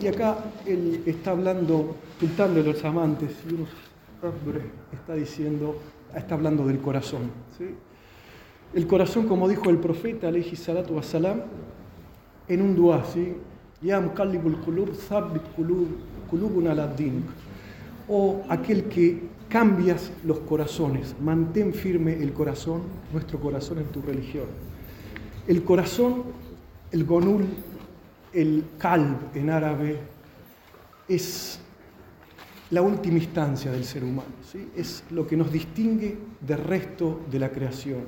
Y acá él está hablando, de los amantes, Rabbre está diciendo, está hablando del corazón. ¿sí? El corazón, como dijo el profeta, alayhi salatu wassalam, en un dua, ¿sí? Ya ala dinik. O aquel que cambias los corazones, mantén firme el corazón, nuestro corazón en tu religión. El corazón, el gonul, el kalb en árabe, es la última instancia del ser humano, ¿sí? es lo que nos distingue del resto de la creación,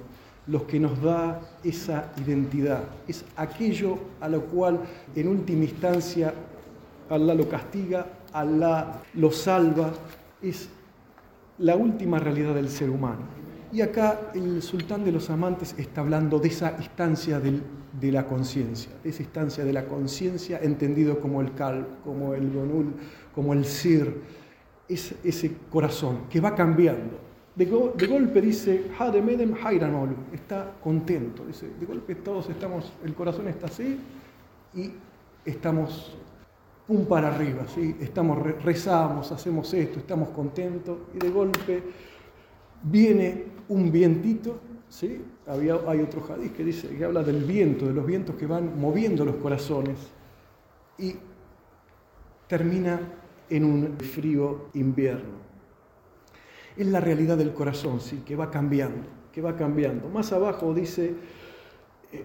lo que nos da esa identidad, es aquello a lo cual en última instancia Allah lo castiga, Allah lo salva, es la última realidad del ser humano. Y acá el sultán de los amantes está hablando de esa instancia de la conciencia, de esa instancia de la conciencia entendido como el kal, como el gonul, como el sir, es ese corazón que va cambiando. De, go- de golpe dice, está contento. Dice, de golpe todos estamos, el corazón está así y estamos pum para arriba, ¿sí? estamos, re- rezamos, hacemos esto, estamos contentos y de golpe viene un vientito, ¿sí? Había, hay otro hadith que dice, que habla del viento, de los vientos que van moviendo los corazones y termina en un frío invierno. Es la realidad del corazón, sí, que va cambiando, que va cambiando. Más abajo dice, eh,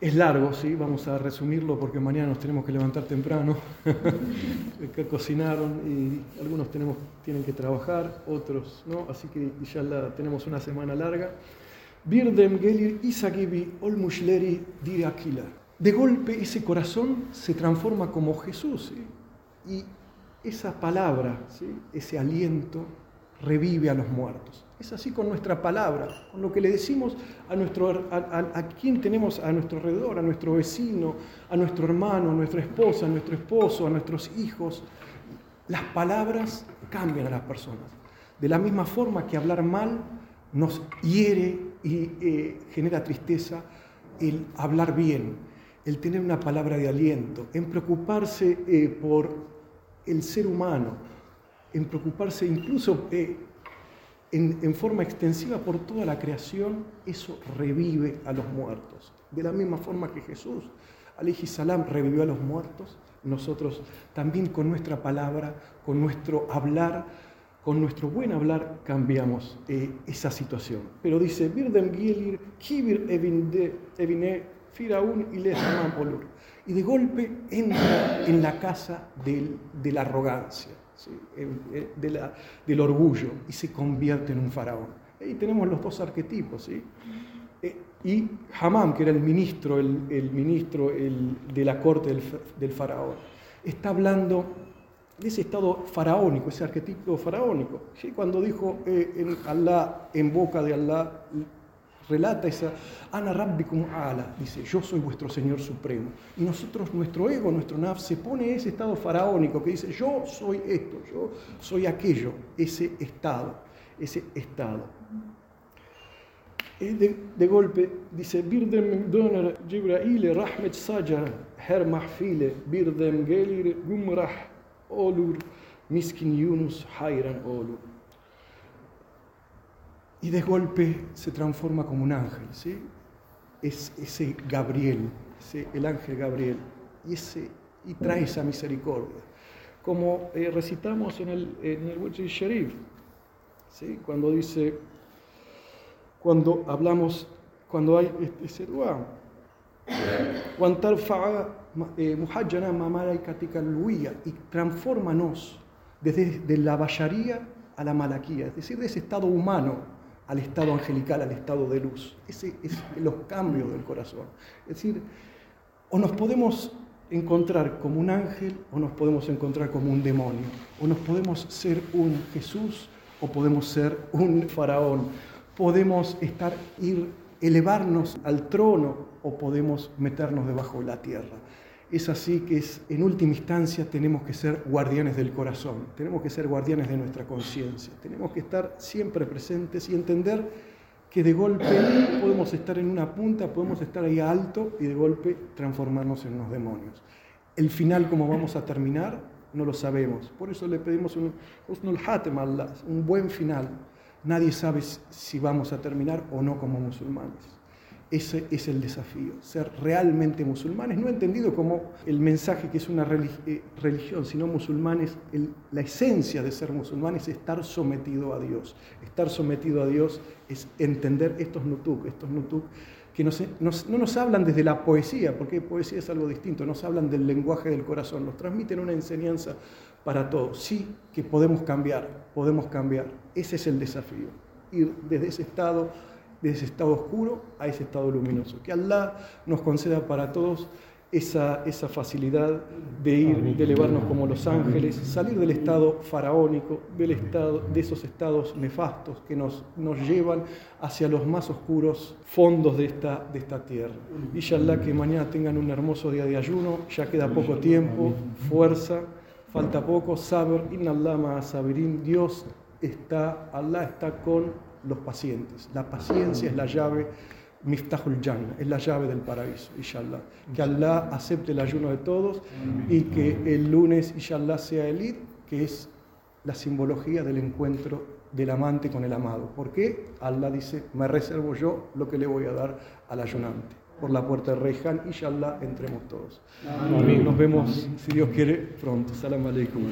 es largo, sí, vamos a resumirlo porque mañana nos tenemos que levantar temprano, que cocinaron y algunos tenemos, tienen que trabajar, otros no, así que ya la, tenemos una semana larga. Birdem gelir isagibi olmushleri dire. De golpe ese corazón se transforma como Jesús, ¿sí? y esa palabra, ¿sí? ese aliento, revive a los muertos. Es así con nuestra palabra, con lo que le decimos a, nuestro, a, a- a quien tenemos a nuestro alrededor, a nuestro vecino, a nuestro hermano, a nuestra esposa, a nuestro esposo, a nuestros hijos. Las palabras cambian a las personas. De la misma forma que hablar mal nos hiere y eh, genera tristeza, el hablar bien, el tener una palabra de aliento, en preocuparse eh, por el ser humano, en preocuparse incluso eh, en, forma extensiva por toda la creación, eso revive a los muertos. De la misma forma que Jesús, alayhi salam, revivió a los muertos, nosotros también con nuestra palabra, con nuestro hablar, con nuestro buen hablar, cambiamos eh, esa situación. Pero dice, Birdem Gilir, Kibir Evine, Firaun y Lehamam Olur. Y de golpe entra en la casa del- de la arrogancia, de la- del orgullo, y se convierte en un faraón. Ahí tenemos los dos arquetipos, ¿sí? Eh, y Hamam, que era el ministro, el, el ministro de la corte del, fa- del faraón, está hablando de ese estado faraónico, ese arquetipo faraónico. ¿sí? Cuando dijo eh, Allah, en boca de Allah, relata esa Ana Rabbikum Ala, dice, yo soy vuestro Señor Supremo. Y nosotros, nuestro ego, nuestro naf, se pone ese estado faraónico que dice, yo soy esto, yo soy aquello, ese estado, ese estado. Y de, de golpe dice, Birdem doner Jibraile rahmet sajar her mahfile, Birdem gelir gumrah olur, miskin Yunus hayran olur. Y de golpe se transforma como un ángel, ¿sí? Es ese Gabriel, el ángel Gabriel, y, ese, y trae esa misericordia. Como eh, recitamos en el, en el Sharif, ¿sí? Cuando dice, cuando hablamos, cuando hay este- ese dua, "Wan tarfa'a ma- eh, muhajjana ma malaikatika al-luiyya", y transfórmanos desde de la bayaría a la malaquía, es decir, de ese estado humano al estado angelical, al estado de luz. Ese es los cambios del corazón. Es decir, o nos podemos encontrar como un ángel o nos podemos encontrar como un demonio, o nos podemos ser un Jesús o podemos ser un faraón. Podemos estar, ir, elevarnos al trono o podemos meternos debajo de la tierra. Es así que en última instancia tenemos que ser guardianes del corazón, tenemos que ser guardianes de nuestra conciencia, tenemos que estar siempre presentes y entender que de golpe podemos estar en una punta, podemos estar ahí alto y de golpe transformarnos en unos demonios. El final, cómo vamos a terminar, no lo sabemos. Por eso le pedimos un, un buen final. Nadie sabe si vamos a terminar o no como musulmanes. Ese es el desafío, ser realmente musulmanes, no entendido como el mensaje que es una eh, religión, sino musulmanes, la esencia de ser musulmanes es estar sometido a Dios. Estar sometido a Dios es entender estos nutuk, estos nutuk que no nos hablan desde la poesía, porque poesía es algo distinto, nos hablan del lenguaje del corazón, nos transmiten una enseñanza para todos. Sí que podemos cambiar, podemos cambiar. Ese es el desafío, ir desde ese estado de ese estado oscuro a ese estado luminoso. Que Allah nos conceda para todos esa, esa facilidad de ir, de elevarnos como los ángeles, salir del estado faraónico, del estado, de esos estados nefastos que nos, nos llevan hacia los más oscuros fondos de esta, de esta tierra. Inshallah que mañana tengan un hermoso día de ayuno, ya queda poco tiempo, fuerza, falta poco, saber, inallama sabirin, Dios está, Allah está con los pacientes. La paciencia es la llave, Miftahul Jannah, es la llave del paraíso, inshallah. Que Allah acepte el ayuno de todos y que el lunes, inshallah, sea el Id, que es la simbología del encuentro del amante con el amado. ¿Por qué? Allah dice, me reservo yo lo que le voy a dar al ayunante. Por la puerta de Reyhan, inshallah, entremos todos. Nos vemos, si Dios quiere, pronto. Salam alaikum.